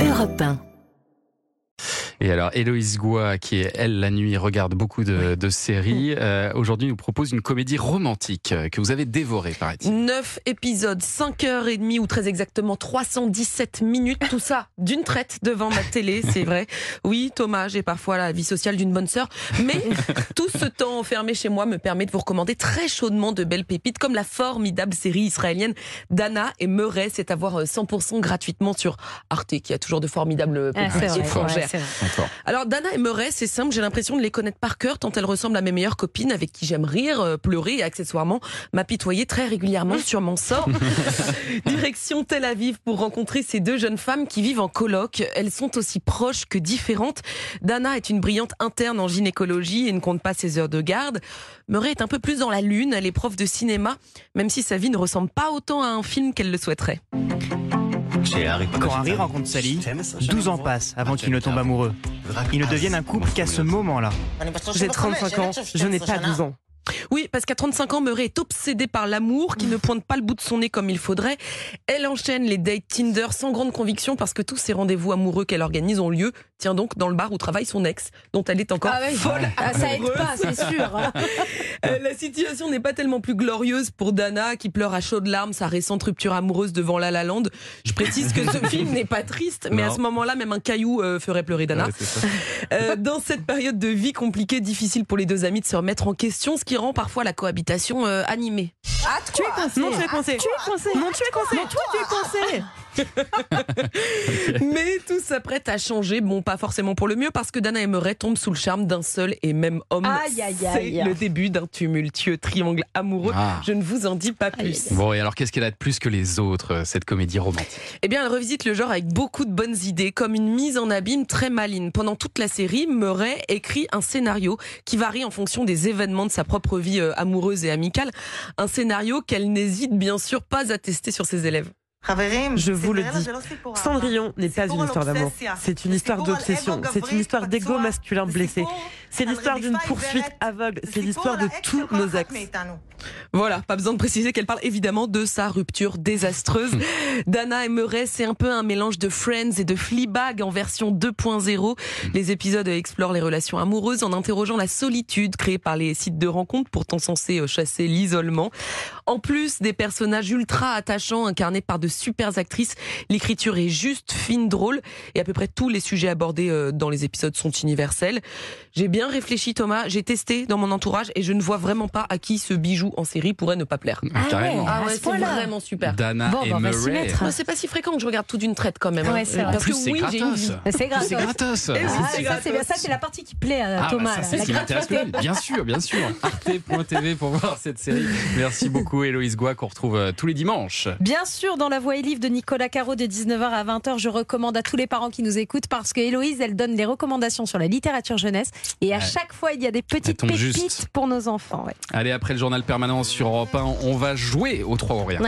Europe 1. Et alors, Héloïse Goua, qui est, elle, la nuit, regarde beaucoup de, de séries, euh, aujourd'hui nous propose une comédie romantique euh, que vous avez dévorée, paraît-il. 9 épisodes, 5h30 ou très exactement 317 minutes, tout ça d'une traite devant ma télé, c'est vrai. Oui, Thomas, j'ai parfois la vie sociale d'une bonne sœur, mais tout ce temps enfermé chez moi me permet de vous recommander très chaudement de belles pépites comme la formidable série israélienne Dana et Murray, c'est à voir 100% gratuitement sur Arte, qui a toujours de formidables Ah, pépites c'est Alors Dana et Murray, c'est simple, j'ai l'impression de les connaître par cœur tant elles ressemblent à mes meilleures copines avec qui j'aime rire, euh, pleurer et accessoirement m'apitoyer très régulièrement sur mon sort. Direction Tel Aviv pour rencontrer ces deux jeunes femmes qui vivent en coloc. Elles sont aussi proches que différentes. Dana est une brillante interne en gynécologie et ne compte pas ses heures de garde. Murray est un peu plus dans la lune, elle est prof de cinéma, même si sa vie ne ressemble pas autant à un film qu'elle le souhaiterait. Quand Harry rencontre Sally, 12 ans passent avant qu'ils ne tombent amoureux. Ils ne deviennent un couple qu'à ce moment-là. J'ai 35 ans, je n'ai pas 12 ans. Oui, parce qu'à 35 ans, Murray est obsédée par l'amour, qui ne pointe pas le bout de son nez comme il faudrait. Elle enchaîne les dates Tinder sans grande conviction parce que tous ces rendez-vous amoureux qu'elle organise ont lieu, tiens donc, dans le bar où travaille son ex, dont elle est encore Ah oui. folle. Ah, ça aide pas, c'est sûr. Euh, la situation n'est pas tellement plus glorieuse pour Dana, qui pleure à chaudes larmes sa récente rupture amoureuse devant La La Land. Je précise que ce film n'est pas triste, mais à ce moment-là, même un caillou euh, ferait pleurer Dana. Ouais. Euh, dans cette période de vie compliquée, difficile pour les deux amis de se remettre en question, ce qui rend parfois la cohabitation euh, animée. Tu es coincé. Non, tu es coincé. Tu es coincé. Non, tu es coincé. Non, toi, tu es coincé. Mais s'apprête à changer, bon, pas forcément pour le mieux, parce que Dana et Murray tombent sous le charme d'un seul et même homme. Aïe, aïe, aïe. C'est le début d'un tumultueux triangle amoureux. Ah. Je ne vous en dis pas plus. aïe, Bon, et alors qu'est-ce qu'elle a de plus que les autres, euh, cette comédie romantique? Eh bien, elle revisite le genre avec beaucoup de bonnes idées, comme une mise en abîme très maligne. Pendant toute la série, Murray écrit un scénario qui varie en fonction des événements de sa propre vie euh, amoureuse et amicale. Un scénario qu'elle n'hésite bien sûr pas à tester sur ses élèves. Je vous le dis. Cendrillon n'est pas une histoire d'amour. C'est une histoire d'obsession. C'est une histoire d'ego masculin blessé. C'est l'histoire d'une poursuite aveugle. C'est l'histoire de tous nos ex. Voilà, pas besoin de préciser qu'elle parle évidemment de sa rupture désastreuse. Dana et Murray, c'est un peu un mélange de Friends et de Fleabag en version 2.0. Les épisodes explorent les relations amoureuses en interrogeant la solitude créée par les sites de rencontres, pourtant censés euh, chasser l'isolement. En plus des personnages ultra attachants incarnés par de super actrices, l'écriture est juste, fine, drôle et à peu près tous les sujets abordés euh, dans les épisodes sont universels. J'ai bien réfléchi Thomas, j'ai testé dans mon entourage et je ne vois vraiment pas à qui ce bijou en série pourrait ne pas plaire. Ah Carrément. ouais. Ah ouais, c'est vraiment super. Dana Bon, et bah, Murray. c'est pas si fréquent que je regarde tout d'une traite quand même. hein. Ouais, c'est vrai. Parce plus, que c'est oui, j'ai une gratos. vie. C'est gratos. Ah, ça, gratos. c'est bien. Ça, c'est la partie qui plaît à Ah, bah, Thomas. ça, là. c'est La ce qui m'intéresse le gratuité. plus. Bien sûr, bien sûr. Arte.tv pour voir cette série. Merci beaucoup, Héloïse Goua, qu'on retrouve euh, tous les dimanches. Bien sûr, dans la voix et livre de Nicolas Caro de 19h à 20h, je recommande à tous les parents qui nous écoutent parce que Héloïse, elle donne les recommandations sur la littérature jeunesse et à Ouais. chaque fois, il y a des petites pépites juste. pour nos enfants. ouais. Allez, après le journal permanent sur Europe 1, on va jouer aux trois ou rien.